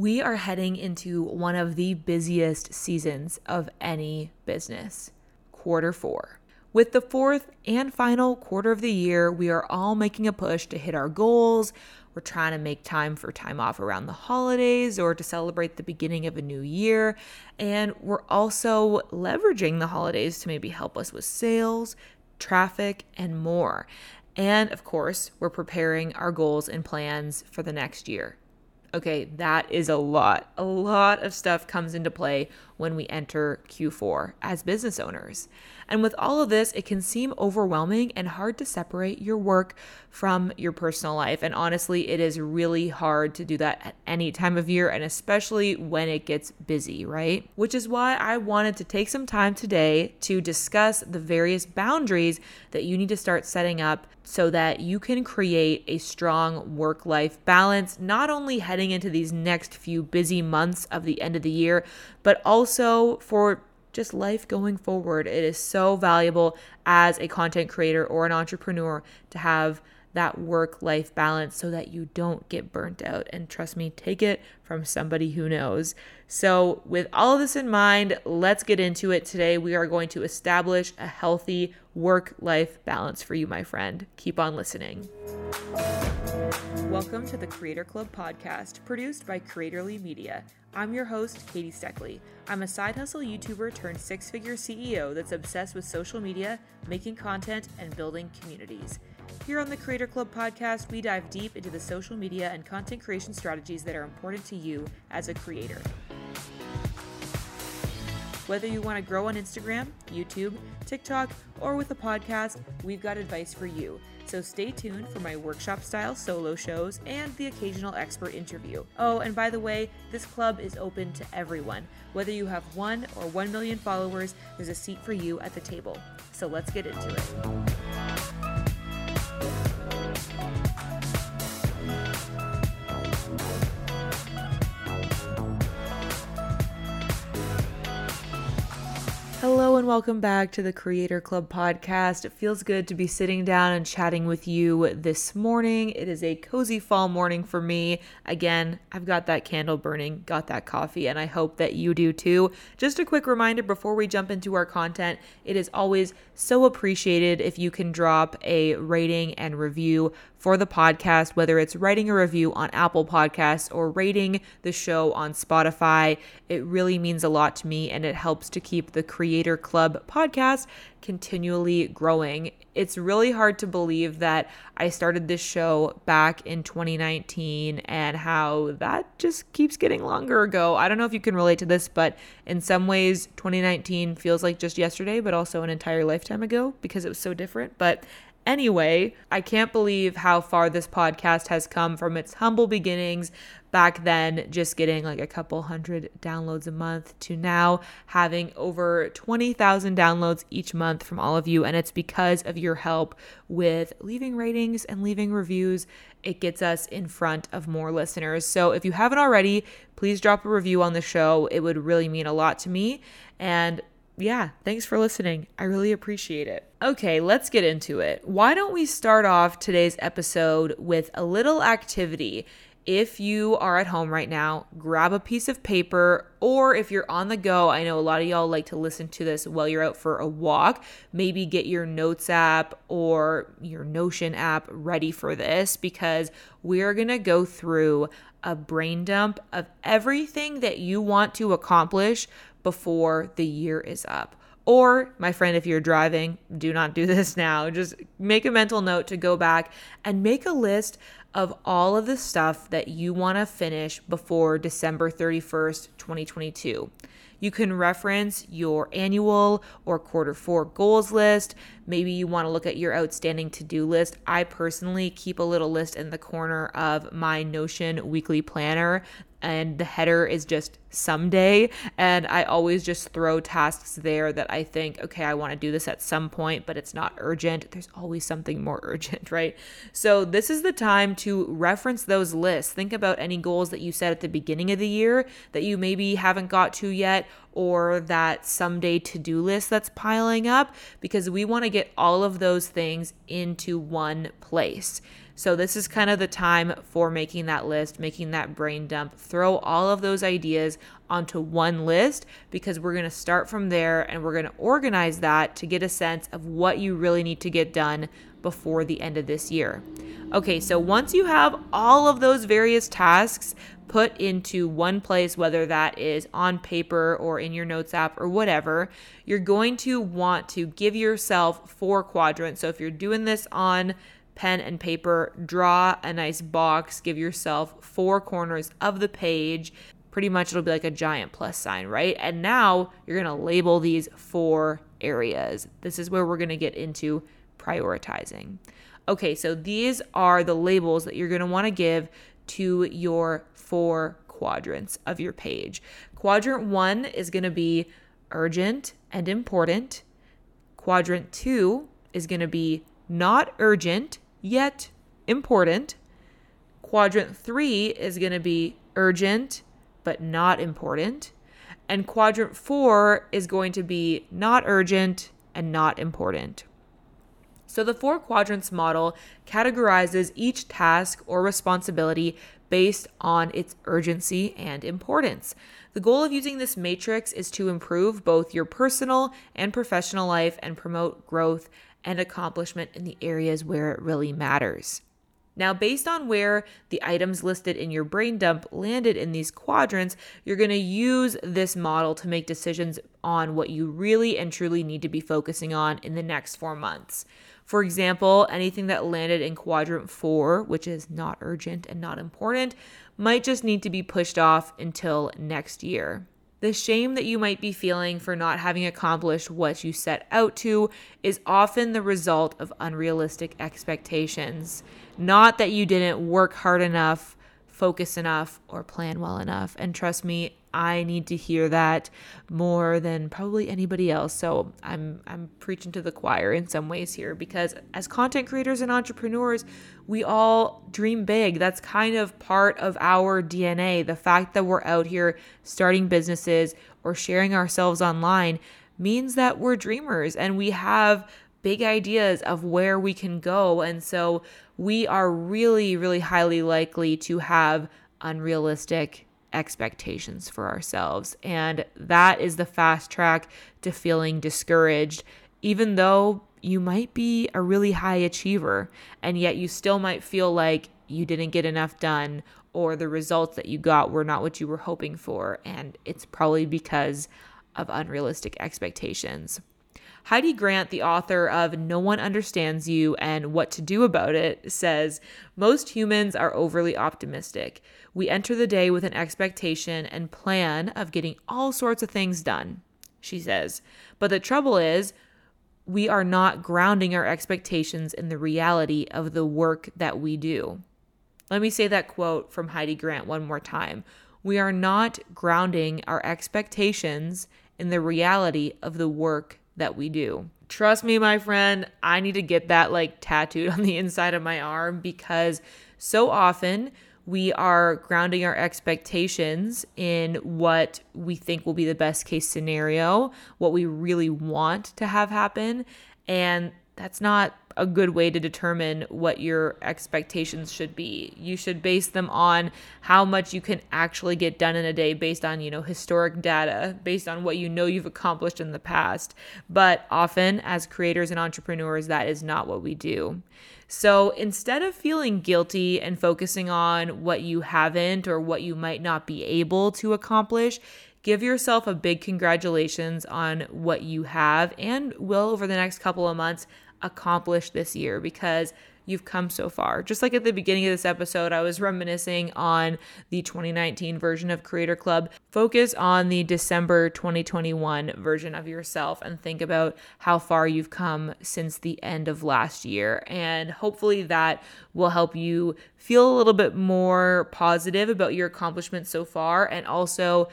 We are heading into one of the busiest seasons of any business, quarter four. With the fourth and final quarter of the year, we are all making a push to hit our goals. We're trying to make time for time off around the holidays or to celebrate the beginning of a new year. And we're also leveraging the holidays to maybe help us with sales, traffic, and more. And of course, we're preparing our goals and plans for the next year. Okay, that is a lot. A lot of stuff comes into play when we enter Q4 as business owners. And with all of this, it can seem overwhelming and hard to separate your work from your personal life. And honestly, it is really hard to do that at any time of year, and especially when it gets busy, right? Which is why I wanted to take some time today to discuss the various boundaries that you need to start setting up so that you can create a strong work life balance, not only heading into these next few busy months of the end of the year, but also for just life going forward. It is so valuable as a content creator or an entrepreneur to have that work life balance so that you don't get burnt out. And trust me, take it from somebody who knows. So, with all of this in mind, let's get into it. Today, we are going to establish a healthy work life balance for you, my friend. Keep on listening. Welcome to the Creator Club podcast, produced by Creatorly Media. I'm your host, Katie Steckley. I'm a side hustle YouTuber turned six figure CEO that's obsessed with social media, making content, and building communities. Here on the Creator Club podcast, we dive deep into the social media and content creation strategies that are important to you as a creator. Whether you want to grow on Instagram, YouTube, TikTok, or with a podcast, we've got advice for you. So stay tuned for my workshop style solo shows and the occasional expert interview. Oh, and by the way, this club is open to everyone. Whether you have one or one million followers, there's a seat for you at the table. So let's get into it. And welcome back to the Creator Club podcast. It feels good to be sitting down and chatting with you this morning. It is a cozy fall morning for me. Again, I've got that candle burning, got that coffee, and I hope that you do too. Just a quick reminder before we jump into our content it is always so appreciated if you can drop a rating and review for the podcast, whether it's writing a review on Apple Podcasts or rating the show on Spotify. It really means a lot to me and it helps to keep the Creator Club podcast continually growing. It's really hard to believe that I started this show back in 2019 and how that just keeps getting longer ago. I don't know if you can relate to this, but in some ways, 2019 feels like just yesterday, but also an entire lifetime ago because it was so different. But Anyway, I can't believe how far this podcast has come from its humble beginnings back then, just getting like a couple hundred downloads a month, to now having over 20,000 downloads each month from all of you. And it's because of your help with leaving ratings and leaving reviews. It gets us in front of more listeners. So if you haven't already, please drop a review on the show. It would really mean a lot to me. And yeah, thanks for listening. I really appreciate it. Okay, let's get into it. Why don't we start off today's episode with a little activity? If you are at home right now, grab a piece of paper, or if you're on the go, I know a lot of y'all like to listen to this while you're out for a walk. Maybe get your Notes app or your Notion app ready for this because we're gonna go through a brain dump of everything that you want to accomplish before the year is up. Or, my friend, if you're driving, do not do this now. Just make a mental note to go back and make a list of all of the stuff that you want to finish before December 31st, 2022. You can reference your annual or quarter four goals list. Maybe you want to look at your outstanding to do list. I personally keep a little list in the corner of my Notion weekly planner and the header is just someday. And I always just throw tasks there that I think, okay, I want to do this at some point, but it's not urgent. There's always something more urgent, right? So this is the time to reference those lists. Think about any goals that you set at the beginning of the year that you maybe haven't got to yet, or that someday to do list that's piling up, because we want to get all of those things into one place. So, this is kind of the time for making that list, making that brain dump. Throw all of those ideas onto one list because we're going to start from there and we're going to organize that to get a sense of what you really need to get done before the end of this year. Okay, so once you have all of those various tasks put into one place, whether that is on paper or in your notes app or whatever, you're going to want to give yourself four quadrants. So if you're doing this on pen and paper, draw a nice box, give yourself four corners of the page. Pretty much it'll be like a giant plus sign, right? And now you're going to label these four areas. This is where we're going to get into prioritizing. Okay, so these are the labels that you're going to want to give to your four quadrants of your page. Quadrant one is going to be urgent and important. Quadrant two is going to be not urgent yet important. Quadrant three is going to be urgent but not important. And quadrant four is going to be not urgent and not important. So the four quadrants model categorizes each task or responsibility based on its urgency and importance. The goal of using this matrix is to improve both your personal and professional life and promote growth and accomplishment in the areas where it really matters. Now, based on where the items listed in your brain dump landed in these quadrants, you're going to use this model to make decisions on what you really and truly need to be focusing on in the next four months. For example, anything that landed in quadrant four, which is not urgent and not important, might just need to be pushed off until next year. The shame that you might be feeling for not having accomplished what you set out to is often the result of unrealistic expectations. Not that you didn't work hard enough, focus enough, or plan well enough. And trust me, I need to hear that more than probably anybody else. So I'm I'm preaching to the choir in some ways here because as content creators and entrepreneurs, we all dream big. That's kind of part of our DNA. The fact that we're out here starting businesses or sharing ourselves online means that we're dreamers and we have big ideas of where we can go. And so we are really, really highly likely to have unrealistic expectations for ourselves. And that is the fast track to feeling discouraged, even though you might be a really high achiever, and yet you still might feel like you didn't get enough done or the results that you got were not what you were hoping for. And it's probably because of unrealistic expectations. Heidi Grant, the author of No One Understands You and What to Do About It, says Most humans are overly optimistic. We enter the day with an expectation and plan of getting all sorts of things done, she says. But the trouble is, we are not grounding our expectations in the reality of the work that we do. Let me say that quote from Heidi Grant one more time. We are not grounding our expectations in the reality of the work that we do. Trust me, my friend, I need to get that like tattooed on the inside of my arm because so often we are grounding our expectations in what we think will be the best case scenario, what we really want to have happen. And that's not a good way to determine what your expectations should be. You should base them on how much you can actually get done in a day based on, you know, historic data, based on what you know you've accomplished in the past. But often as creators and entrepreneurs, that is not what we do. So instead of feeling guilty and focusing on what you haven't or what you might not be able to accomplish, give yourself a big congratulations on what you have and will over the next couple of months accomplish this year because you've come so far. Just like at the beginning of this episode, I was reminiscing on the 2019 version of Creator Club. Focus on the December 2021 version of yourself and think about how far you've come since the end of last year. And hopefully that will help you feel a little bit more positive about your accomplishments so far and also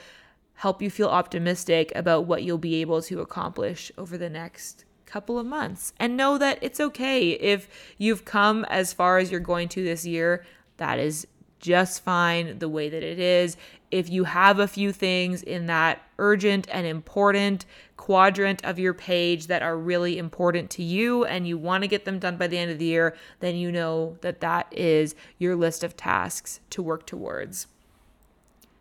help you feel optimistic about what you'll be able to accomplish over the next couple of months and know that it's okay if you've come as far as you're going to this year. That is just fine the way that it is. If you have a few things in that urgent and important quadrant of your page that are really important to you and you want to get them done by the end of the year, then you know that that is your list of tasks to work towards.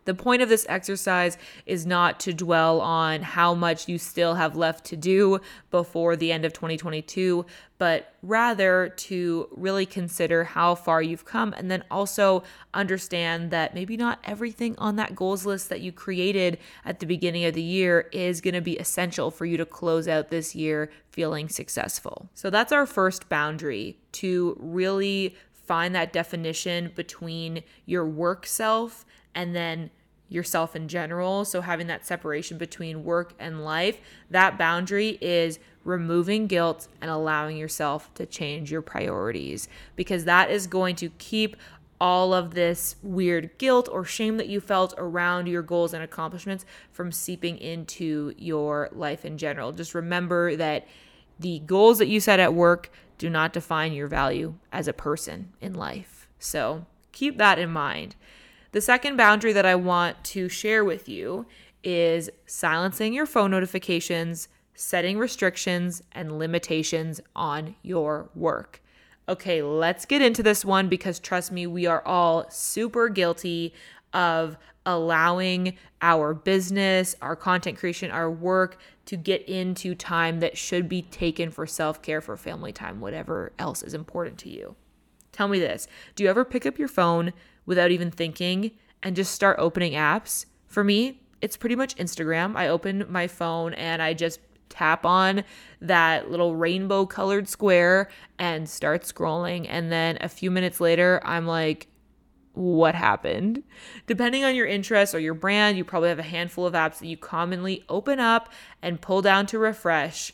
The point of this exercise is not to dwell on how much you still have left to do before the end of 2022, but rather to really consider how far you've come and then also understand that maybe not everything on that goals list that you created at the beginning of the year is going to be essential for you to close out this year feeling successful. So that's our first boundary to really find that definition between your work self and then yourself in general. So, having that separation between work and life, that boundary is removing guilt and allowing yourself to change your priorities because that is going to keep all of this weird guilt or shame that you felt around your goals and accomplishments from seeping into your life in general. Just remember that the goals that you set at work do not define your value as a person in life. So, keep that in mind. The second boundary that I want to share with you is silencing your phone notifications, setting restrictions and limitations on your work. Okay, let's get into this one because trust me, we are all super guilty of allowing our business, our content creation, our work to get into time that should be taken for self care, for family time, whatever else is important to you. Tell me this Do you ever pick up your phone without even thinking and just start opening apps. For me, it's pretty much Instagram. I open my phone and I just tap on that little rainbow colored square and start scrolling. And then a few minutes later, I'm like, what happened? Depending on your interests or your brand, you probably have a handful of apps that you commonly open up and pull down to refresh,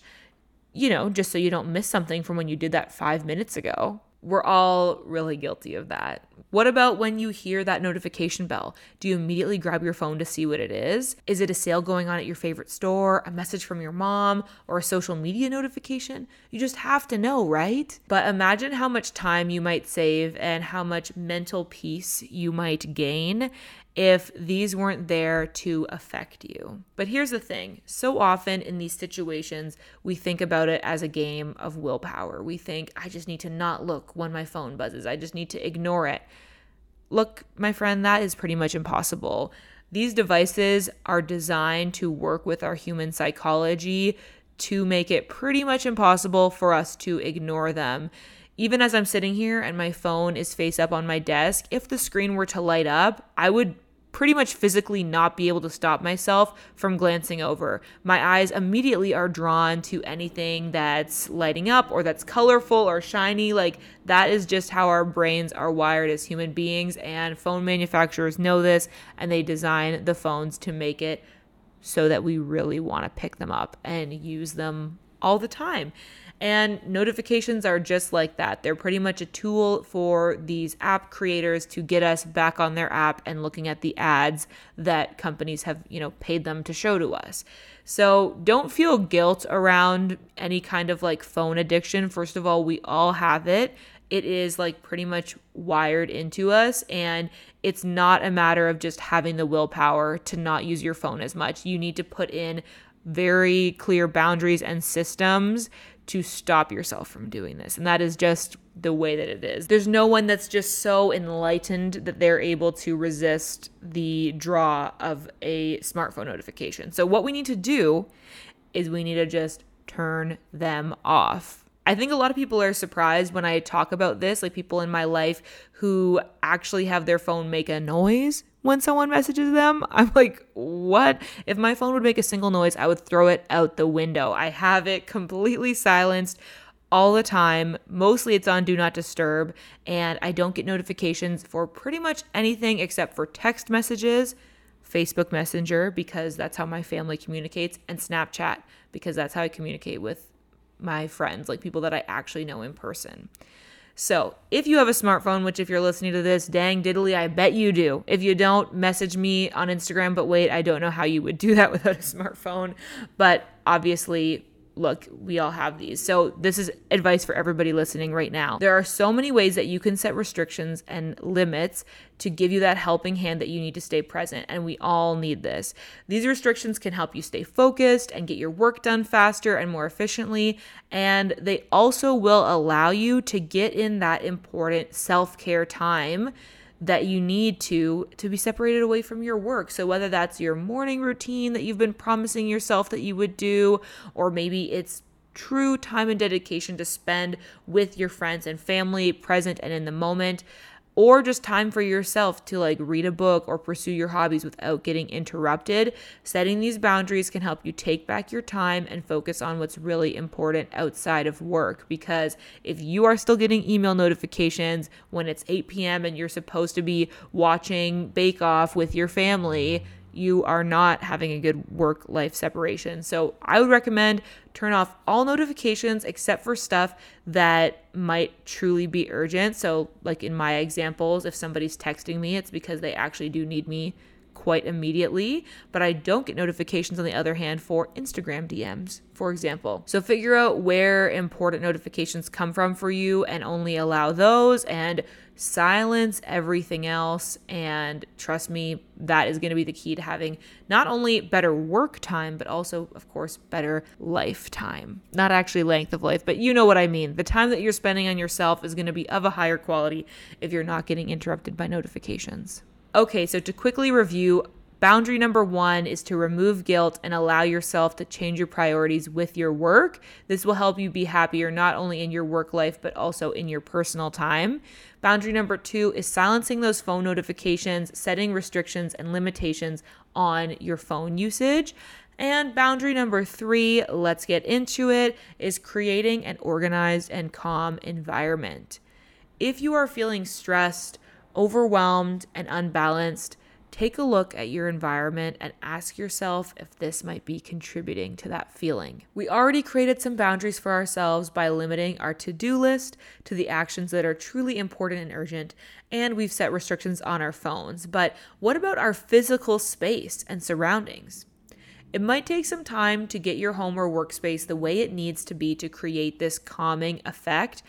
you know, just so you don't miss something from when you did that five minutes ago. We're all really guilty of that. What about when you hear that notification bell? Do you immediately grab your phone to see what it is? Is it a sale going on at your favorite store, a message from your mom, or a social media notification? You just have to know, right? But imagine how much time you might save and how much mental peace you might gain if these weren't there to affect you. But here's the thing so often in these situations, we think about it as a game of willpower. We think, I just need to not look when my phone buzzes, I just need to ignore it. Look, my friend, that is pretty much impossible. These devices are designed to work with our human psychology to make it pretty much impossible for us to ignore them. Even as I'm sitting here and my phone is face up on my desk, if the screen were to light up, I would pretty much physically not be able to stop myself from glancing over. My eyes immediately are drawn to anything that's lighting up or that's colorful or shiny. Like that is just how our brains are wired as human beings. And phone manufacturers know this and they design the phones to make it so that we really want to pick them up and use them all the time. And notifications are just like that. They're pretty much a tool for these app creators to get us back on their app and looking at the ads that companies have, you know, paid them to show to us. So don't feel guilt around any kind of like phone addiction. First of all, we all have it. It is like pretty much wired into us and it's not a matter of just having the willpower to not use your phone as much. You need to put in very clear boundaries and systems to stop yourself from doing this. And that is just the way that it is. There's no one that's just so enlightened that they're able to resist the draw of a smartphone notification. So, what we need to do is we need to just turn them off. I think a lot of people are surprised when I talk about this, like people in my life who actually have their phone make a noise when someone messages them. I'm like, what? If my phone would make a single noise, I would throw it out the window. I have it completely silenced all the time. Mostly it's on do not disturb, and I don't get notifications for pretty much anything except for text messages, Facebook Messenger, because that's how my family communicates, and Snapchat, because that's how I communicate with my friends, like people that I actually know in person. So, if you have a smartphone, which if you're listening to this, dang diddly, I bet you do. If you don't, message me on Instagram. But wait, I don't know how you would do that without a smartphone. But obviously, look, we all have these. So, this is advice for everybody listening right now. There are so many ways that you can set restrictions and limits to give you that helping hand that you need to stay present. And we all need this. These restrictions can help you stay focused and get your work done faster and more efficiently. And they also will allow you to get in that important self care time that you need to to be separated away from your work. So whether that's your morning routine that you've been promising yourself that you would do or maybe it's true time and dedication to spend with your friends and family present and in the moment or just time for yourself to like read a book or pursue your hobbies without getting interrupted. Setting these boundaries can help you take back your time and focus on what's really important outside of work. Because if you are still getting email notifications when it's 8 p.m. and you're supposed to be watching Bake Off with your family, you are not having a good work life separation. So I would recommend turn off all notifications except for stuff that might truly be urgent. So, like in my examples, if somebody's texting me, it's because they actually do need me quite immediately, but I don't get notifications on the other hand for Instagram DMs, for example. So figure out where important notifications come from for you and only allow those and silence everything else. And trust me, that is going to be the key to having not only better work time, but also, of course, better lifetime. Not actually length of life, but you know what I mean. The time that you're spending on yourself is going to be of a higher quality if you're not getting interrupted by notifications. Okay, so to quickly review, boundary number one is to remove guilt and allow yourself to change your priorities with your work. This will help you be happier not only in your work life, but also in your personal time. Boundary number two is silencing those phone notifications, setting restrictions and limitations on your phone usage. And boundary number three, let's get into it, is creating an organized and calm environment. If you are feeling stressed, overwhelmed, and unbalanced, take a look at your environment and ask yourself if this might be contributing to that feeling. We already created some boundaries for ourselves by limiting our to do list to the actions that are truly important and urgent, and we've set restrictions on our phones. But what about our physical space and surroundings? It might take some time to get your home or workspace the way it needs to be to create this calming effect,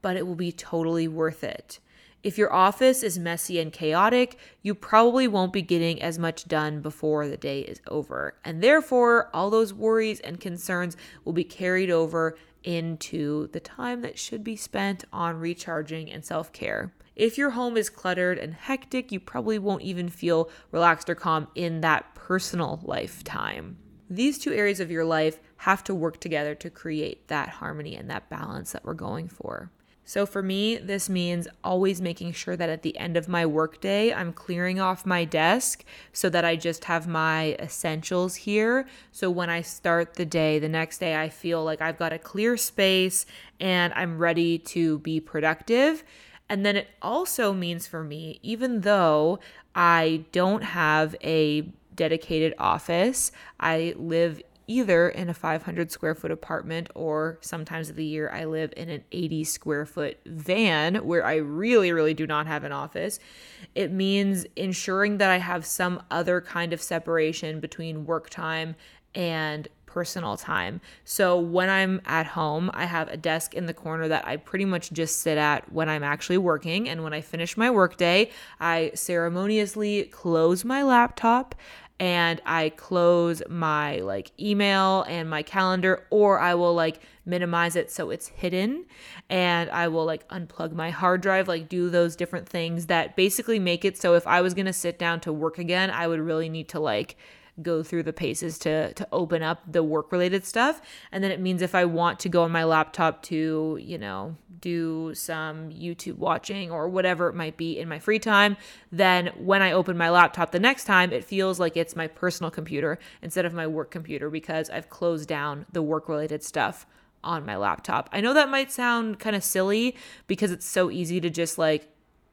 but it will be totally worth it. If your office is messy and chaotic, you probably won't be getting as much done before the day is over. And therefore, all those worries and concerns will be carried over into the time that should be spent on recharging and self care. If your home is cluttered and hectic, you probably won't even feel relaxed or calm in that personal lifetime. These two areas of your life have to work together to create that harmony and that balance that we're going for. So for me, this means always making sure that at the end of my workday, I'm clearing off my desk so that I just have my essentials here. So when I start the day, the next day, I feel like I've got a clear space and I'm ready to be productive. And then it also means for me, even though I don't have a dedicated office, I live either in a 500 square foot apartment or sometimes of the year I live in an 80 square foot van where I really, really do not have an office. It means ensuring that I have some other kind of separation between work time and personal time. So when I'm at home, I have a desk in the corner that I pretty much just sit at when I'm actually working. And when I finish my workday, I ceremoniously close my laptop and I close my like email and my calendar, or I will like minimize it so it's hidden and I will like unplug my hard drive, like do those different things that basically make it so if I was gonna sit down to work again, I would really need to like go through the paces to to open up the work related stuff. And then it means if i want to go on my laptop to you know do some youtube watching or whatever it might be in my free time then when i open my laptop the next time it feels like it's my personal computer instead of my work computer because i've closed down the work related stuff on my laptop. I know that might sound kind of silly because it's so easy to just like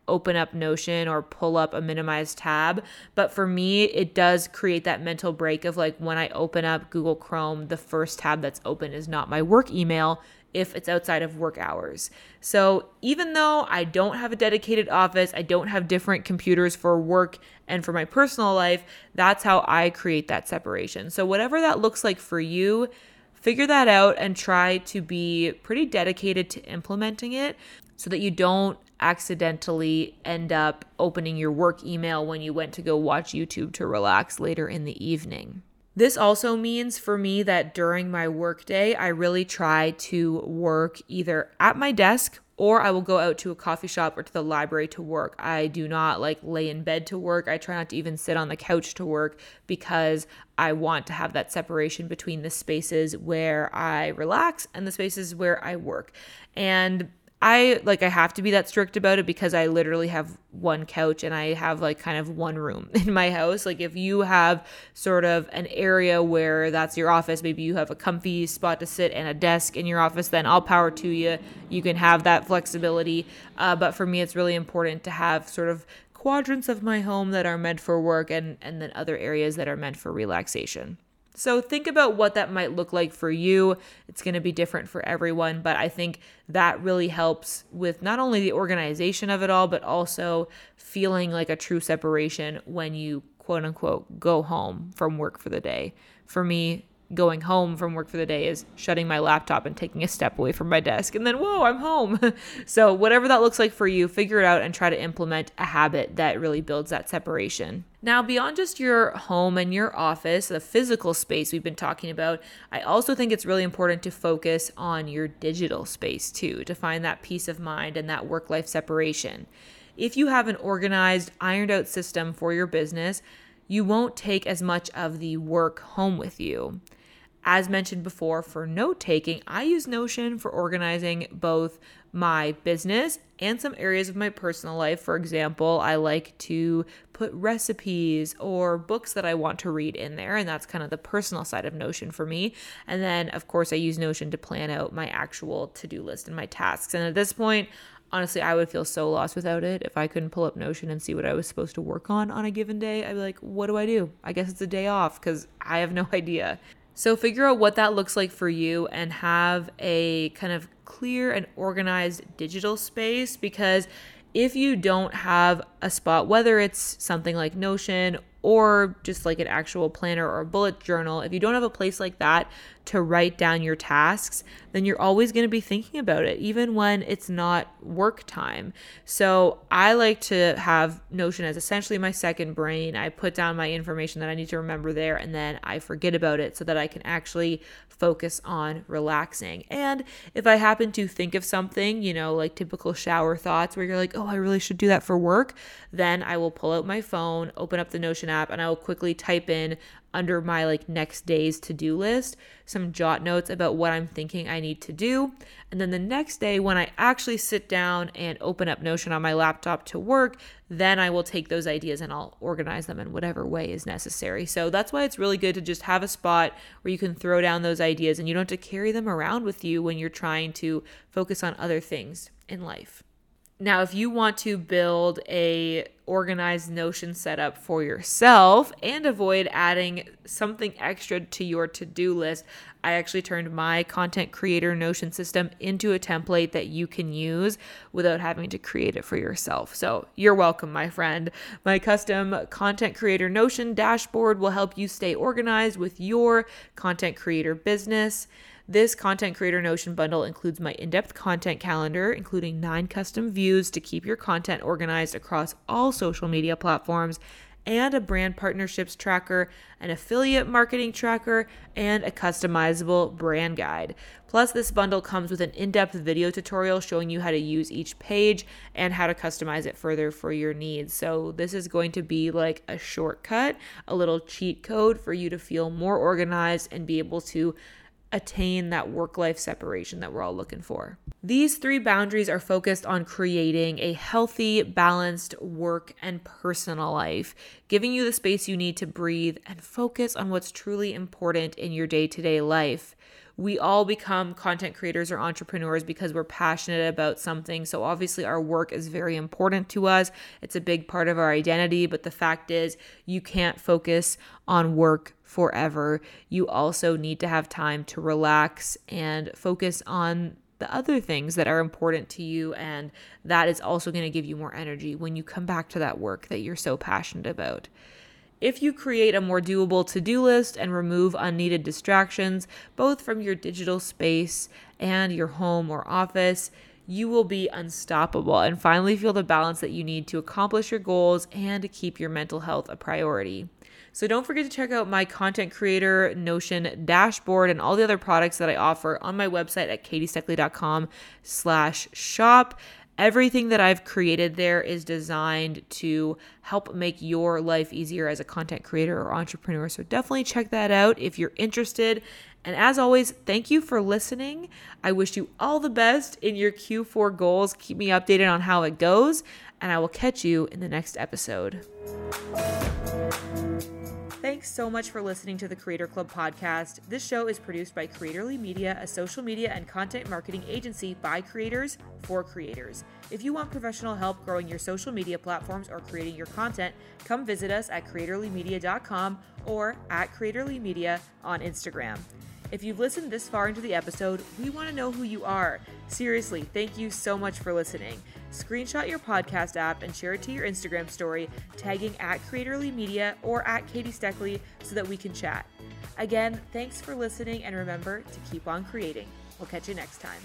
open up Notion or pull up a minimized tab. But for me, it does create that mental break of like when I open up Google Chrome, the first tab that's open is not my work email if it's outside of work hours. So even though I don't have a dedicated office, I don't have different computers for work and for my personal life, that's how I create that separation. So whatever that looks like for you, figure that out and try to be pretty dedicated to implementing it so that you don't accidentally end up opening your work email when you went to go watch YouTube to relax later in the evening. This also means for me that during my workday, I really try to work either at my desk or I will go out to a coffee shop or to the library to work. I do not like lay in bed to work. I try not to even sit on the couch to work because I want to have that separation between the spaces where I relax and the spaces where I work. And I like I have to be that strict about it because I literally have one couch and I have like kind of one room in my house. Like if you have sort of an area where that's your office, maybe you have a comfy spot to sit and a desk in your office, then all power to you. You can have that flexibility. Uh, but for me, it's really important to have sort of quadrants of my home that are meant for work and and then other areas that are meant for relaxation. So think about what that might look like for you. It's going to be different for everyone, but I think that really helps with not only the organization of it all, but also feeling like a true separation when you quote unquote go home from work for the day. For me, going home from work for the day is shutting my laptop and taking a step away from my desk and then whoa i'm home. So whatever that looks like for you figure it out and try to implement a habit that really builds that separation. Now beyond just your home and your office the physical space we've been talking about i also think it's really important to focus on your digital space too to find that peace of mind and that work life separation. If you have an organized ironed out system for your business you won't take as much of the work home with you. As mentioned before, for note taking, I use Notion for organizing both my business and some areas of my personal life. For example, I like to put recipes or books that I want to read in there, and that's kind of the personal side of Notion for me. And then, of course, I use Notion to plan out my actual to do list and my tasks. And at this point, honestly, I would feel so lost without it. If I couldn't pull up Notion and see what I was supposed to work on on a given day, I'd be like, what do I do? I guess it's a day off because I have no idea. So figure out what that looks like for you and have a kind of clear and organized digital space because if you don't have a spot, whether it's something like Notion or just like an actual planner or a bullet journal, if you don't have a place like that to write down your tasks, then you're always going to be thinking about it, even when it's not work time. So I like to have Notion as essentially my second brain. I put down my information that I need to remember there, and then I forget about it so that I can actually focus on relaxing. And if I happen to think of something, you know, like typical shower thoughts where you're like, oh, I really should do that for work, then I will pull out my phone, open up the Notion app, and I will quickly type in under my like next day's to-do list some jot notes about what I'm thinking I need to do. And then the next day when I actually sit down and open up Notion on my laptop to work, then I will take those ideas and I'll organize them in whatever way is necessary. So that's why it's really good to just have a spot where you can throw down those ideas and you don't have to carry them around with you when you're trying to focus on other things in life. Now, if you want to build a organized Notion setup for yourself and avoid adding something extra to your to-do list, I actually turned my content creator Notion system into a template that you can use without having to create it for yourself. So, you're welcome, my friend. My custom content creator Notion dashboard will help you stay organized with your content creator business. This content creator Notion bundle includes my in depth content calendar, including nine custom views to keep your content organized across all social media platforms, and a brand partnerships tracker, an affiliate marketing tracker, and a customizable brand guide. Plus, this bundle comes with an in depth video tutorial showing you how to use each page and how to customize it further for your needs. So, this is going to be like a shortcut, a little cheat code for you to feel more organized and be able to attain that work life separation that we're all looking for. These three boundaries are focused on creating a healthy, balanced work and personal life, giving you the space you need to breathe and focus on what's truly important in your day to day life. We all become content creators or entrepreneurs because we're passionate about something. So, obviously, our work is very important to us. It's a big part of our identity. But the fact is, you can't focus on work forever. You also need to have time to relax and focus on the other things that are important to you. And that is also going to give you more energy when you come back to that work that you're so passionate about. If you create a more doable to do list and remove unneeded distractions, both from your digital space and your home or office, you will be unstoppable and finally feel the balance that you need to accomplish your goals and keep your mental health a priority. So don't forget to check out my content creator Notion dashboard and all the other products that I offer on my website at katiesteckley.com slash shop. Everything that I've created there is designed to help make your life easier as a content creator or entrepreneur. So definitely check that out if you're interested. And as always, thank you for listening. I wish you all the best in your Q4 goals. Keep me updated on how it goes, and I will catch you in the next episode. So much for listening to the Creator Club podcast. This show is produced by Creatorly Media, a social media and content marketing agency by creators for creators. If you want professional help growing your social media platforms or creating your content, come visit us at creatorlymedia.com or at creatorlymedia on Instagram. If you've listened this far into the episode, we want to know who you are. Seriously, thank you so much for listening. Screenshot your podcast app and share it to your Instagram story, tagging at Creatorly Media or at Katie Steckley so that we can chat. Again, thanks for listening and remember to keep on creating. We'll catch you next time.